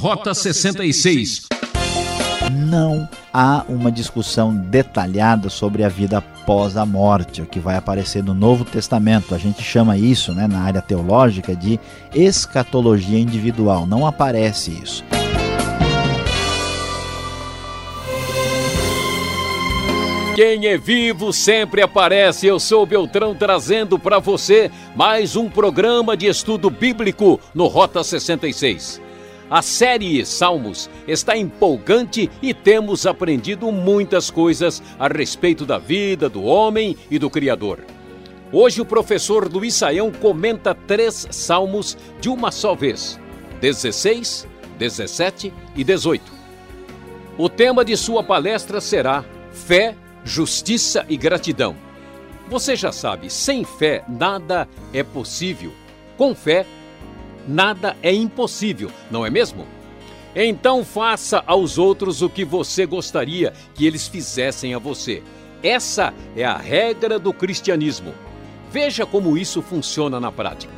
Rota 66. Não há uma discussão detalhada sobre a vida após a morte, o que vai aparecer no Novo Testamento. A gente chama isso, né, na área teológica, de escatologia individual. Não aparece isso. Quem é vivo sempre aparece. Eu sou Beltrão trazendo para você mais um programa de estudo bíblico no Rota 66. A série Salmos está empolgante e temos aprendido muitas coisas a respeito da vida do homem e do Criador. Hoje o professor Luiz Saião comenta três salmos de uma só vez: 16, 17 e 18. O tema de sua palestra será Fé justiça e gratidão. Você já sabe, sem fé nada é possível. Com fé, nada é impossível, não é mesmo? Então faça aos outros o que você gostaria que eles fizessem a você. Essa é a regra do cristianismo. Veja como isso funciona na prática.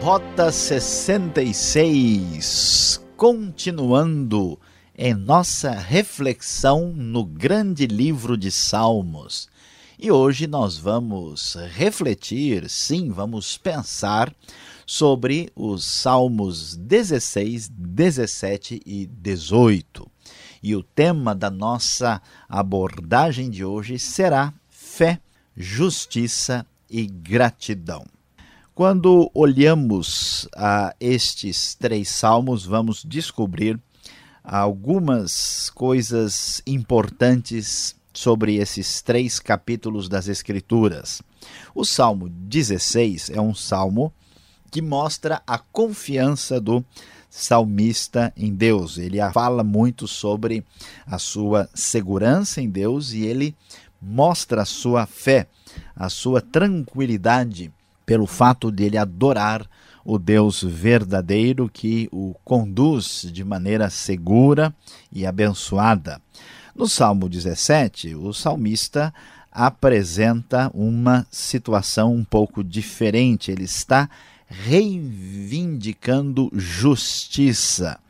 Rota 66, continuando em nossa reflexão no grande livro de Salmos. E hoje nós vamos refletir, sim, vamos pensar sobre os Salmos 16, 17 e 18. E o tema da nossa abordagem de hoje será fé, justiça e gratidão. Quando olhamos a estes três salmos, vamos descobrir algumas coisas importantes sobre esses três capítulos das Escrituras. O Salmo 16 é um salmo que mostra a confiança do salmista em Deus. Ele fala muito sobre a sua segurança em Deus e ele mostra a sua fé, a sua tranquilidade pelo fato de ele adorar o Deus verdadeiro que o conduz de maneira segura e abençoada. No Salmo 17, o salmista apresenta uma situação um pouco diferente. Ele está reivindicando justiça.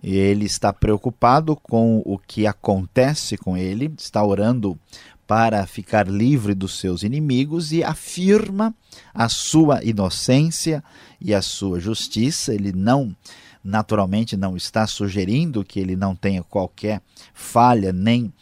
Ele está preocupado com o que acontece com ele, está orando para ficar livre dos seus inimigos e afirma a sua inocência e a sua justiça. Ele não, naturalmente, não está sugerindo que ele não tenha qualquer falha nem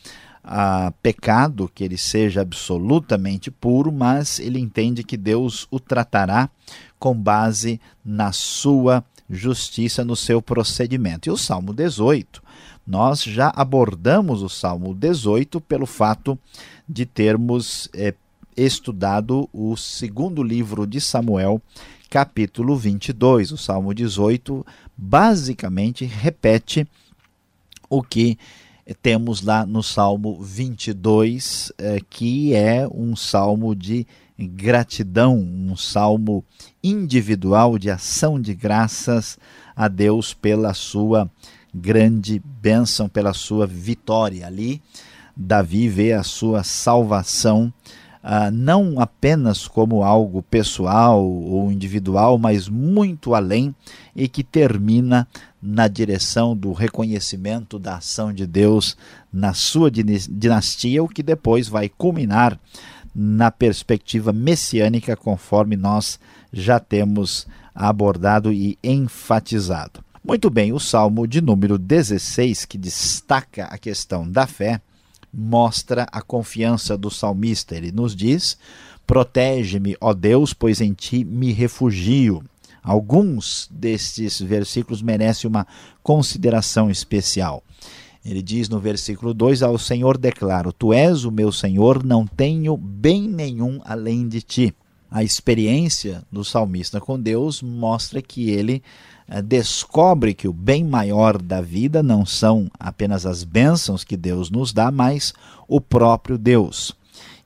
ah, pecado, que ele seja absolutamente puro, mas ele entende que Deus o tratará com base na sua justiça, no seu procedimento. E o Salmo 18 nós já abordamos o Salmo 18 pelo fato de termos é, estudado o segundo livro de Samuel, capítulo 22. O Salmo 18 basicamente repete o que temos lá no Salmo 22, é, que é um salmo de gratidão, um salmo individual de ação de graças a Deus pela sua grande bênção pela sua vitória. Ali, Davi vê a sua salvação ah, não apenas como algo pessoal ou individual, mas muito além e que termina na direção do reconhecimento da ação de Deus na sua dinastia, o que depois vai culminar na perspectiva messiânica, conforme nós já temos abordado e enfatizado. Muito bem, o Salmo de número 16, que destaca a questão da fé, mostra a confiança do salmista. Ele nos diz: Protege-me, ó Deus, pois em ti me refugio. Alguns destes versículos merecem uma consideração especial. Ele diz no versículo 2: Ao Senhor declaro: Tu és o meu Senhor, não tenho bem nenhum além de ti. A experiência do salmista com Deus mostra que ele descobre que o bem maior da vida não são apenas as bênçãos que Deus nos dá, mas o próprio Deus.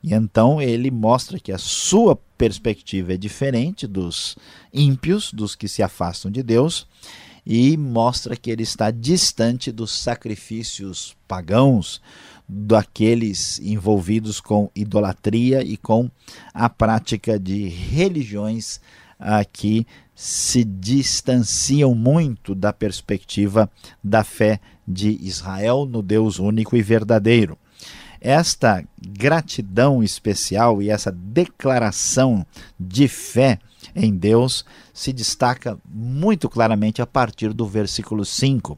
E então ele mostra que a sua perspectiva é diferente dos ímpios, dos que se afastam de Deus, e mostra que ele está distante dos sacrifícios pagãos, daqueles envolvidos com idolatria e com a prática de religiões que se distanciam muito da perspectiva da fé de Israel no Deus único e verdadeiro. Esta gratidão especial e essa declaração de fé em Deus se destaca muito claramente a partir do versículo 5.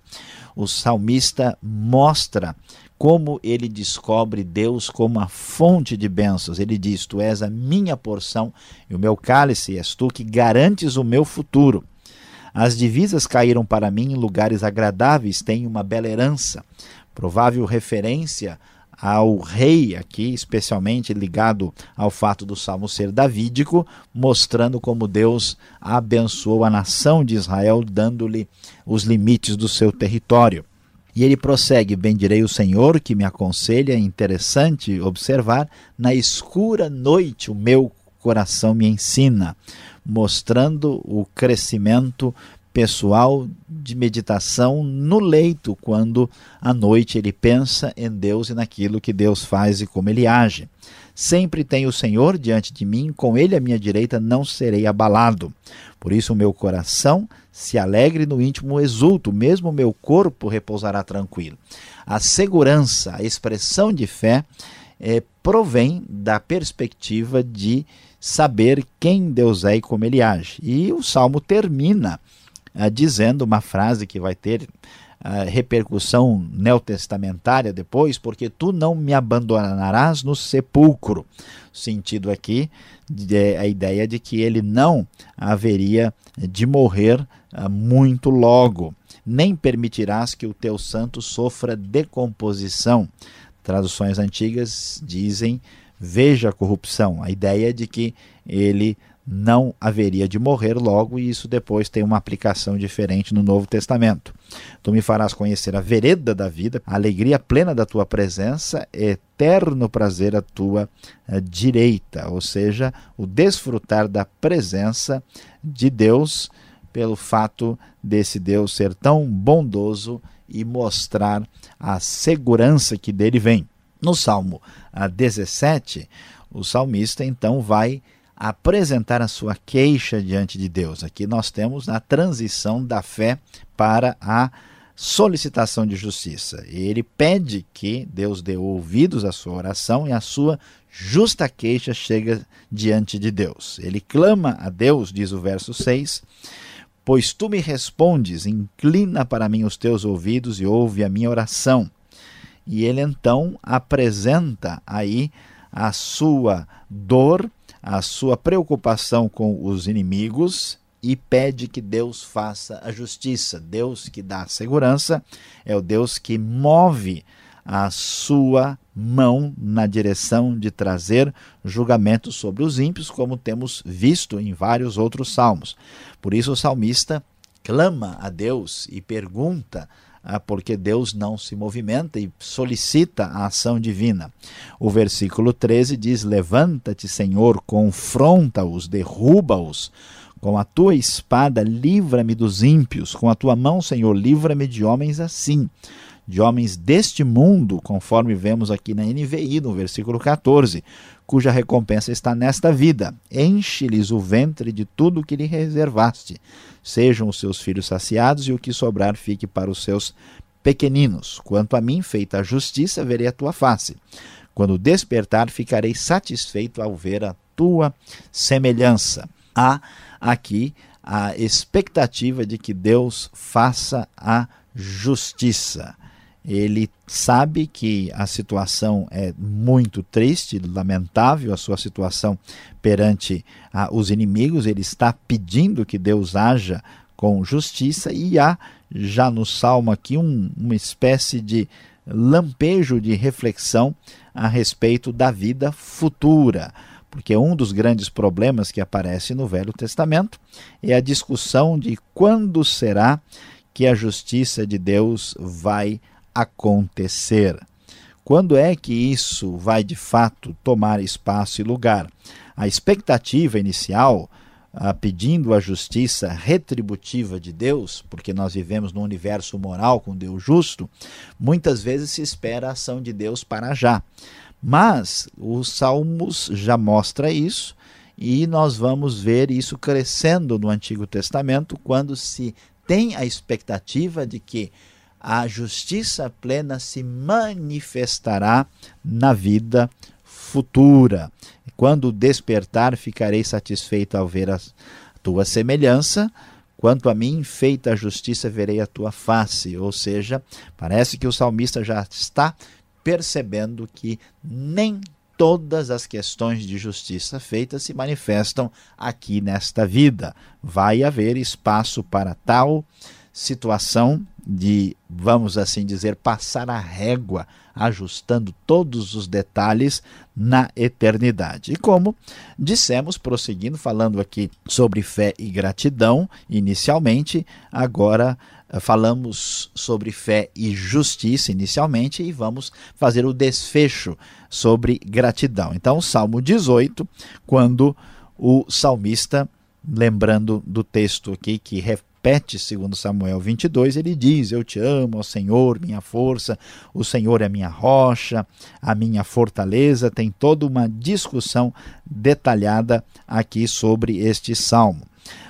O salmista mostra como ele descobre Deus como a fonte de bênçãos. Ele diz: Tu és a minha porção e o meu cálice, és tu que garantes o meu futuro. As divisas caíram para mim em lugares agradáveis, tenho uma bela herança. Provável referência ao rei aqui, especialmente ligado ao fato do salmo ser davídico, mostrando como Deus abençoou a nação de Israel, dando-lhe os limites do seu território. E ele prossegue: Bendirei o Senhor que me aconselha. Interessante observar: na escura noite o meu coração me ensina, mostrando o crescimento pessoal de meditação no leito, quando à noite ele pensa em Deus e naquilo que Deus faz e como ele age. Sempre tenho o Senhor diante de mim, com ele à minha direita não serei abalado. Por isso o meu coração se alegre no íntimo exulto, mesmo o meu corpo repousará tranquilo. A segurança, a expressão de fé, é, provém da perspectiva de saber quem Deus é e como ele age. E o salmo termina ah, dizendo uma frase que vai ter repercussão neotestamentária depois, porque tu não me abandonarás no sepulcro. Sentido aqui é a ideia de que ele não haveria de morrer ah, muito logo, nem permitirás que o teu santo sofra decomposição. Traduções antigas dizem veja a corrupção, a ideia de que ele não haveria de morrer logo, e isso depois tem uma aplicação diferente no Novo Testamento. Tu me farás conhecer a vereda da vida, a alegria plena da tua presença, eterno prazer à tua eh, direita, ou seja, o desfrutar da presença de Deus pelo fato desse Deus ser tão bondoso e mostrar a segurança que dele vem. No Salmo 17, o salmista então vai apresentar a sua queixa diante de Deus. Aqui nós temos a transição da fé para a solicitação de justiça. Ele pede que Deus dê ouvidos à sua oração e a sua justa queixa chega diante de Deus. Ele clama a Deus, diz o verso 6, pois tu me respondes, inclina para mim os teus ouvidos e ouve a minha oração. E ele então apresenta aí a sua dor, a sua preocupação com os inimigos e pede que Deus faça a justiça. Deus que dá segurança é o Deus que move a sua mão na direção de trazer julgamento sobre os ímpios, como temos visto em vários outros salmos. Por isso o salmista clama a Deus e pergunta porque Deus não se movimenta e solicita a ação divina. O versículo 13 diz: Levanta-te, Senhor, confronta-os, derruba-os. Com a tua espada, livra-me dos ímpios. Com a tua mão, Senhor, livra-me de homens assim, de homens deste mundo, conforme vemos aqui na NVI, no versículo 14, cuja recompensa está nesta vida. Enche-lhes o ventre de tudo o que lhe reservaste sejam os seus filhos saciados e o que sobrar fique para os seus pequeninos. Quanto a mim, feita a justiça, verei a tua face. Quando despertar, ficarei satisfeito ao ver a tua semelhança. Há aqui a expectativa de que Deus faça a justiça. Ele sabe que a situação é muito triste, lamentável, a sua situação perante ah, os inimigos. Ele está pedindo que Deus haja com justiça, e há já no salmo aqui um, uma espécie de lampejo de reflexão a respeito da vida futura. Porque um dos grandes problemas que aparece no Velho Testamento é a discussão de quando será que a justiça de Deus vai acontecer. Quando é que isso vai de fato tomar espaço e lugar? A expectativa inicial ah, pedindo a justiça retributiva de Deus, porque nós vivemos num universo moral com Deus justo, muitas vezes se espera a ação de Deus para já. Mas os Salmos já mostra isso e nós vamos ver isso crescendo no Antigo Testamento quando se tem a expectativa de que a justiça plena se manifestará na vida futura. Quando despertar, ficarei satisfeito ao ver a tua semelhança. Quanto a mim, feita a justiça, verei a tua face. Ou seja, parece que o salmista já está percebendo que nem todas as questões de justiça feitas se manifestam aqui nesta vida. Vai haver espaço para tal situação de, vamos assim dizer, passar a régua, ajustando todos os detalhes na eternidade. E como dissemos, prosseguindo, falando aqui sobre fé e gratidão, inicialmente, agora eh, falamos sobre fé e justiça inicialmente e vamos fazer o desfecho sobre gratidão. Então, Salmo 18, quando o salmista, lembrando do texto aqui que repete segundo Samuel 22, ele diz: Eu te amo, ó Senhor, minha força, o Senhor é minha rocha, a minha fortaleza. Tem toda uma discussão detalhada aqui sobre este salmo.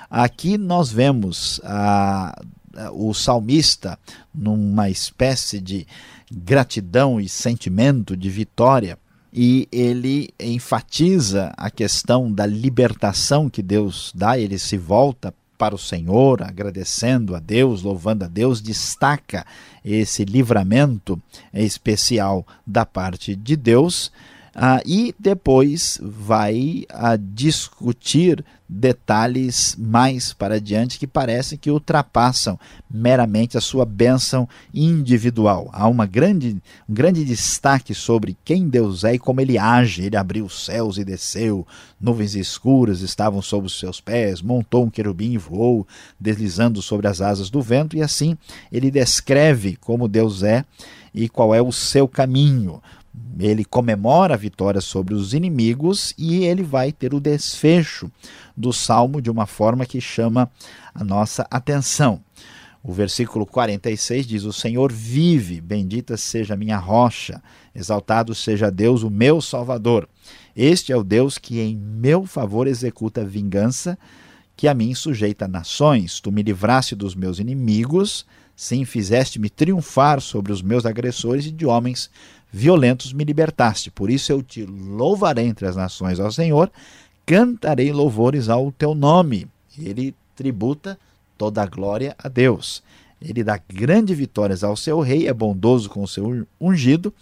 Aqui nós vemos a, a, o salmista numa espécie de gratidão e sentimento de vitória e ele enfatiza a questão da libertação que Deus dá, ele se volta para o Senhor, agradecendo a Deus, louvando a Deus, destaca esse livramento especial da parte de Deus ah, e depois vai a discutir detalhes mais para adiante que parecem que ultrapassam meramente a sua bênção individual. Há uma grande, um grande destaque sobre quem Deus é e como ele age. Ele abriu os céus e desceu, nuvens escuras estavam sob os seus pés, montou um querubim e voou, deslizando sobre as asas do vento, e assim ele descreve como Deus é e qual é o seu caminho ele comemora a vitória sobre os inimigos e ele vai ter o desfecho do salmo de uma forma que chama a nossa atenção. O versículo 46 diz: O Senhor vive, bendita seja a minha rocha, exaltado seja Deus, o meu Salvador. Este é o Deus que em meu favor executa vingança, que a mim sujeita nações. Tu me livraste dos meus inimigos, sim, fizeste-me triunfar sobre os meus agressores e de homens violentos me libertaste. Por isso eu te louvarei entre as nações ao Senhor, cantarei louvores ao teu nome. Ele tributa toda a glória a Deus. Ele dá grandes vitórias ao seu rei, é bondoso com o seu ungido,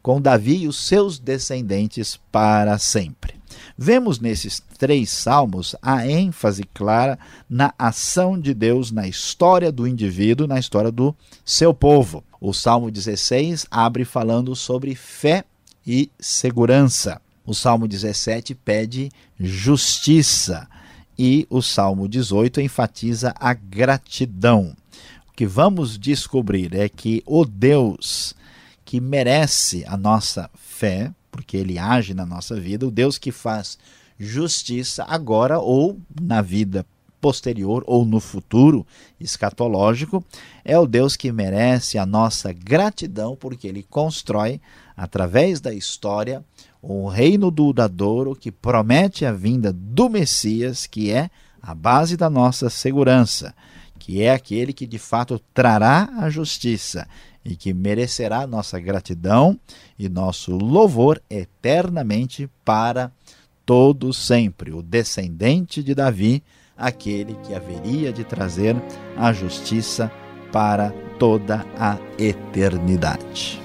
com Davi e os seus descendentes para sempre. Vemos nesses três salmos a ênfase clara na ação de Deus na história do indivíduo, na história do seu povo. O Salmo 16 abre falando sobre fé e segurança. O Salmo 17 pede justiça e o Salmo 18 enfatiza a gratidão. O que vamos descobrir é que o Deus que merece a nossa fé, porque ele age na nossa vida, o Deus que faz justiça agora ou na vida posterior ou no futuro escatológico, é o Deus que merece a nossa gratidão, porque ele constrói, através da história, um reino duradouro que promete a vinda do Messias, que é a base da nossa segurança, que é aquele que de fato trará a justiça e que merecerá nossa gratidão e nosso louvor eternamente para todos sempre. O descendente de Davi aquele que haveria de trazer a justiça para toda a eternidade.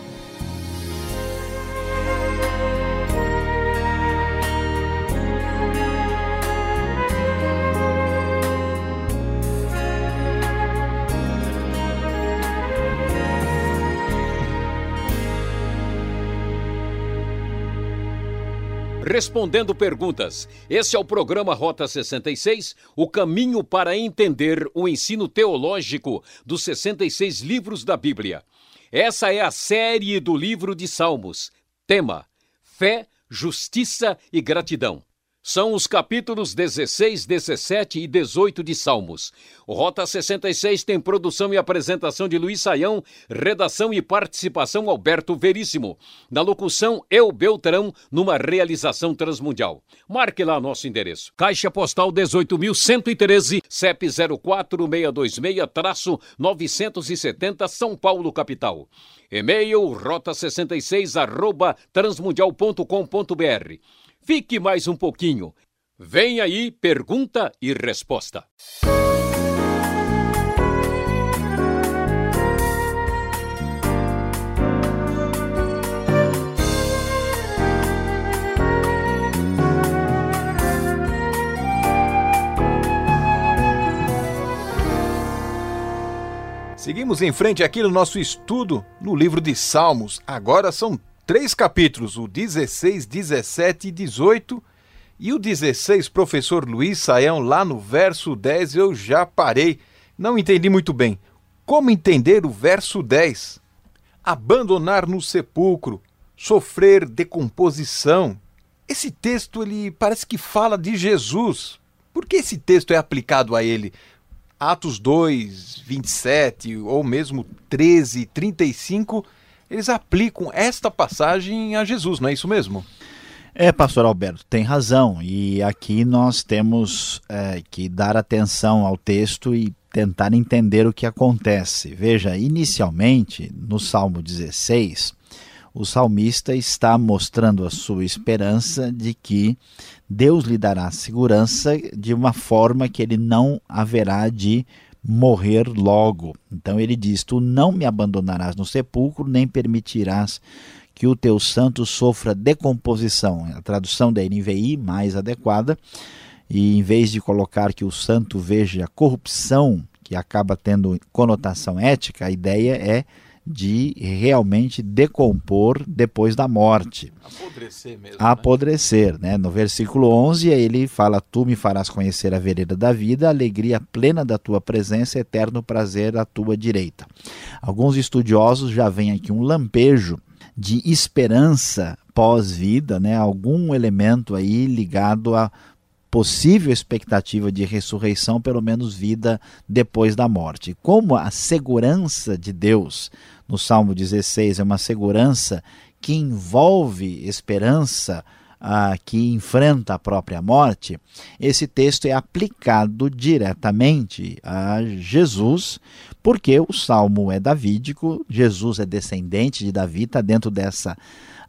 Respondendo perguntas. Esse é o programa Rota 66, o caminho para entender o ensino teológico dos 66 livros da Bíblia. Essa é a série do livro de Salmos. Tema: Fé, Justiça e Gratidão. São os capítulos 16, 17 e 18 de Salmos. O Rota 66 tem produção e apresentação de Luiz Saião, redação e participação Alberto Veríssimo. Na locução, Eu Beltrão, numa realização transmundial. Marque lá nosso endereço. Caixa Postal 18.113, CEP 04626-970, São Paulo, capital. E-mail rota66 arroba transmundial.com.br. Fique mais um pouquinho. Vem aí pergunta e resposta. Seguimos em frente aqui no nosso estudo no livro de Salmos. Agora são três capítulos, o 16, 17 e 18. E o 16, professor Luiz Saião, lá no verso 10, eu já parei. Não entendi muito bem. Como entender o verso 10? Abandonar no sepulcro, sofrer decomposição. Esse texto ele parece que fala de Jesus. Por que esse texto é aplicado a ele? Atos 2, 27 ou mesmo 13, 35 eles aplicam esta passagem a Jesus, não é isso mesmo? É, pastor Alberto, tem razão. E aqui nós temos é, que dar atenção ao texto e tentar entender o que acontece. Veja, inicialmente, no Salmo 16, o salmista está mostrando a sua esperança de que Deus lhe dará segurança de uma forma que ele não haverá de morrer logo. Então ele diz: Tu não me abandonarás no sepulcro, nem permitirás que o teu santo sofra decomposição. A tradução da NVI mais adequada. E em vez de colocar que o santo veja a corrupção, que acaba tendo conotação ética, a ideia é de realmente decompor depois da morte. Apodrecer mesmo. Apodrecer, né? né? No versículo 11, ele fala: Tu me farás conhecer a vereda da vida, a alegria plena da tua presença, eterno prazer à tua direita. Alguns estudiosos já veem aqui um lampejo de esperança pós-vida, né? Algum elemento aí ligado a possível expectativa de ressurreição, pelo menos vida depois da morte. Como a segurança de Deus no Salmo 16 é uma segurança que envolve esperança, ah, que enfrenta a própria morte, esse texto é aplicado diretamente a Jesus, porque o salmo é davídico, Jesus é descendente de Davi, está dentro dessa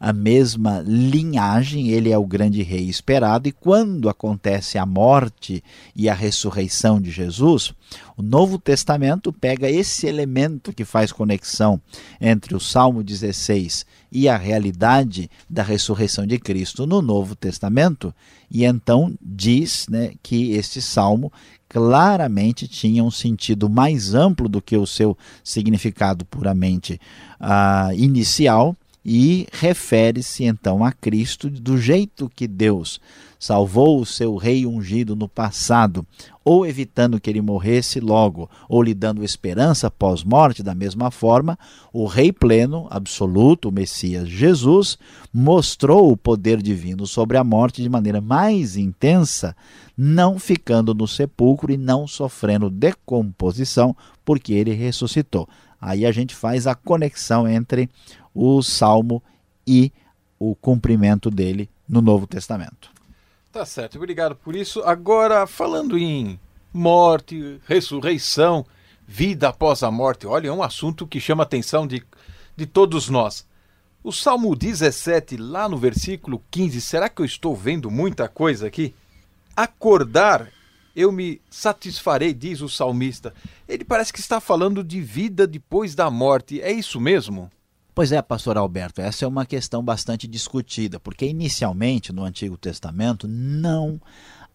a mesma linhagem, ele é o grande rei esperado, e quando acontece a morte e a ressurreição de Jesus, o Novo Testamento pega esse elemento que faz conexão entre o Salmo 16 e a realidade da ressurreição de Cristo no Novo Testamento, e então diz né, que este salmo claramente tinha um sentido mais amplo do que o seu significado puramente uh, inicial e refere-se então a Cristo do jeito que Deus salvou o seu rei ungido no passado, ou evitando que ele morresse logo, ou lhe dando esperança pós-morte, da mesma forma, o rei pleno, absoluto, o Messias Jesus, mostrou o poder divino sobre a morte de maneira mais intensa, não ficando no sepulcro e não sofrendo decomposição, porque ele ressuscitou. Aí a gente faz a conexão entre o salmo e o cumprimento dele no Novo Testamento. Tá certo, obrigado por isso. Agora, falando em morte, ressurreição, vida após a morte, olha, é um assunto que chama a atenção de, de todos nós. O Salmo 17, lá no versículo 15, será que eu estou vendo muita coisa aqui? Acordar, eu me satisfarei, diz o salmista. Ele parece que está falando de vida depois da morte, é isso mesmo? Pois é, pastor Alberto, essa é uma questão bastante discutida, porque inicialmente no Antigo Testamento não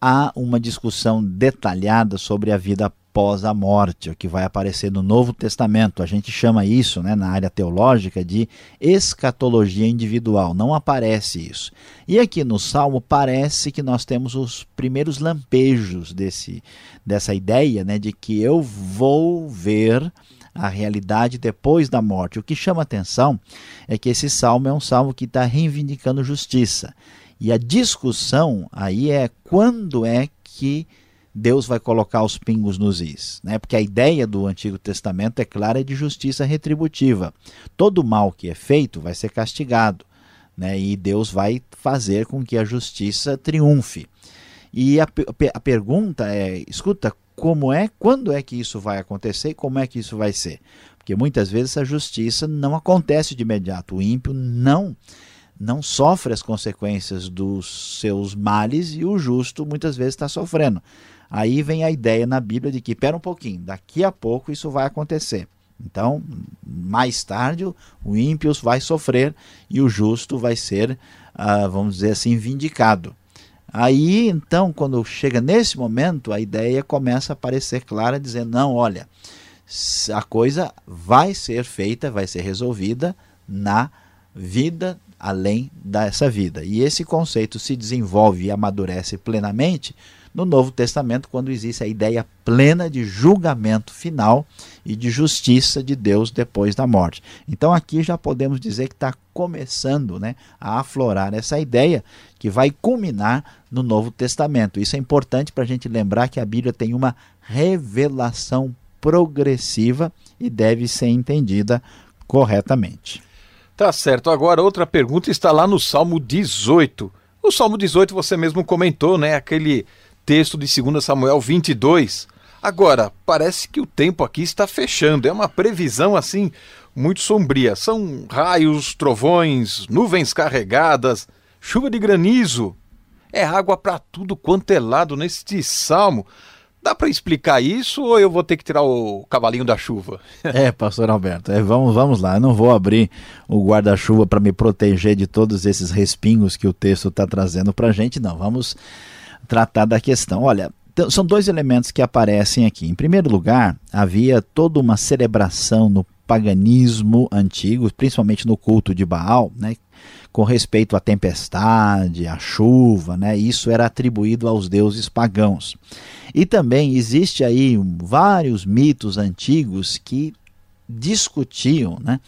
há uma discussão detalhada sobre a vida após a morte, o que vai aparecer no Novo Testamento. A gente chama isso, né, na área teológica, de escatologia individual. Não aparece isso. E aqui no Salmo parece que nós temos os primeiros lampejos desse, dessa ideia né, de que eu vou ver a realidade depois da morte. O que chama atenção é que esse salmo é um salmo que está reivindicando justiça. E a discussão aí é quando é que Deus vai colocar os pingos nos is, né? Porque a ideia do Antigo Testamento é clara é de justiça retributiva. Todo mal que é feito vai ser castigado, né? E Deus vai fazer com que a justiça triunfe. E a, a pergunta é, escuta, como é, quando é que isso vai acontecer e como é que isso vai ser? Porque muitas vezes a justiça não acontece de imediato. O ímpio não não sofre as consequências dos seus males e o justo muitas vezes está sofrendo. Aí vem a ideia na Bíblia de que, espera um pouquinho, daqui a pouco isso vai acontecer. Então, mais tarde, o ímpio vai sofrer e o justo vai ser, ah, vamos dizer assim, vindicado. Aí, então, quando chega nesse momento, a ideia começa a parecer clara, dizendo: não, olha, a coisa vai ser feita, vai ser resolvida na vida além dessa vida. E esse conceito se desenvolve e amadurece plenamente no Novo Testamento, quando existe a ideia plena de julgamento final e de justiça de Deus depois da morte. Então aqui já podemos dizer que está começando né, a aflorar essa ideia que vai culminar no Novo Testamento. Isso é importante para a gente lembrar que a Bíblia tem uma revelação progressiva e deve ser entendida corretamente. Tá certo. Agora outra pergunta está lá no Salmo 18. O Salmo 18 você mesmo comentou, né? Aquele texto de 2 Samuel 22. Agora, parece que o tempo aqui está fechando. É uma previsão assim muito sombria. São raios, trovões, nuvens carregadas, chuva de granizo. É água para tudo quanto é lado neste salmo. Dá para explicar isso ou eu vou ter que tirar o cavalinho da chuva? é, pastor Alberto, é, vamos, vamos lá. Eu não vou abrir o guarda-chuva para me proteger de todos esses respingos que o texto está trazendo para a gente, não. Vamos tratar da questão. Olha, são dois elementos que aparecem aqui. Em primeiro lugar, havia toda uma celebração no paganismo antigo, principalmente no culto de Baal, né, com respeito à tempestade, à chuva, né, isso era atribuído aos deuses pagãos. E também existe aí vários mitos antigos que discutiam né,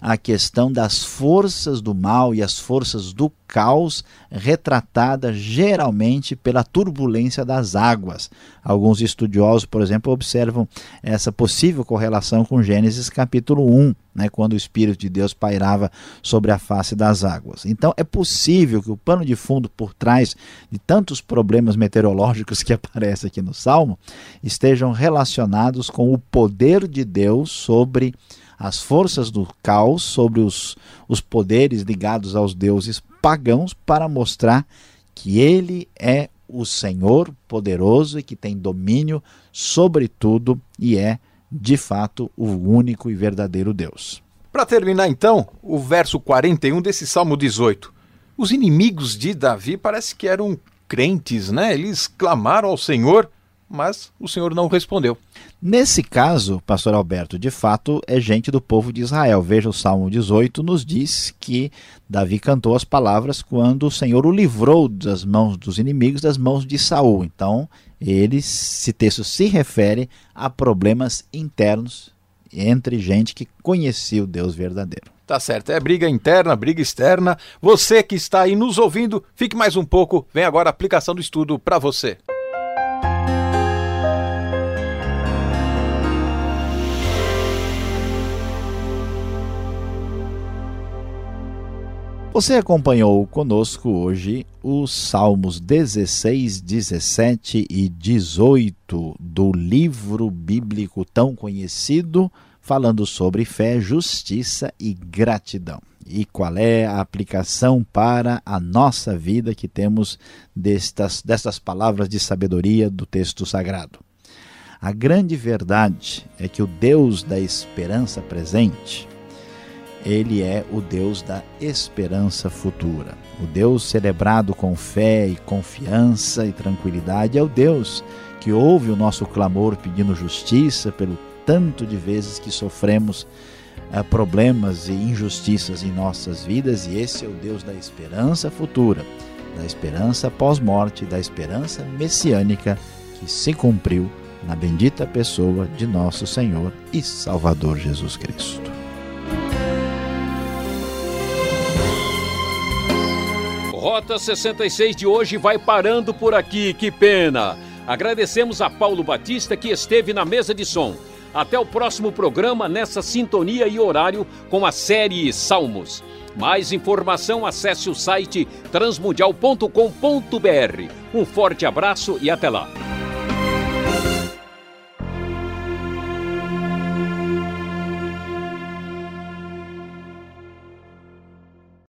a questão das forças do mal e as forças do caos retratada geralmente pela turbulência das águas. Alguns estudiosos, por exemplo, observam essa possível correlação com Gênesis capítulo 1, né, quando o Espírito de Deus pairava sobre a face das águas. Então é possível que o pano de fundo por trás de tantos problemas meteorológicos que aparecem aqui no Salmo estejam relacionados com o poder de Deus sobre as forças do caos, sobre os, os poderes ligados aos deuses pagãos, para mostrar que ele é o Senhor poderoso e que tem domínio sobre tudo e é, de fato, o único e verdadeiro Deus. Para terminar, então, o verso 41 desse Salmo 18. Os inimigos de Davi parece que eram crentes, né? Eles clamaram ao Senhor mas o Senhor não respondeu. Nesse caso, pastor Alberto, de fato é gente do povo de Israel. Veja o Salmo 18, nos diz que Davi cantou as palavras quando o Senhor o livrou das mãos dos inimigos, das mãos de Saul. Então, ele, esse texto se refere a problemas internos entre gente que conhecia o Deus verdadeiro. Tá certo, é briga interna, briga externa. Você que está aí nos ouvindo, fique mais um pouco. Vem agora a aplicação do estudo para você. Você acompanhou conosco hoje os Salmos 16, 17 e 18 do livro bíblico tão conhecido, falando sobre fé, justiça e gratidão. E qual é a aplicação para a nossa vida que temos destas, destas palavras de sabedoria do texto sagrado? A grande verdade é que o Deus da esperança presente, ele é o Deus da esperança futura. O Deus celebrado com fé e confiança e tranquilidade é o Deus que ouve o nosso clamor pedindo justiça pelo tanto de vezes que sofremos eh, problemas e injustiças em nossas vidas, e esse é o Deus da esperança futura, da esperança pós-morte, da esperança messiânica que se cumpriu na bendita pessoa de nosso Senhor e Salvador Jesus Cristo. Rota 66 de hoje vai parando por aqui, que pena. Agradecemos a Paulo Batista que esteve na mesa de som. Até o próximo programa nessa sintonia e horário com a série Salmos. Mais informação, acesse o site transmundial.com.br. Um forte abraço e até lá.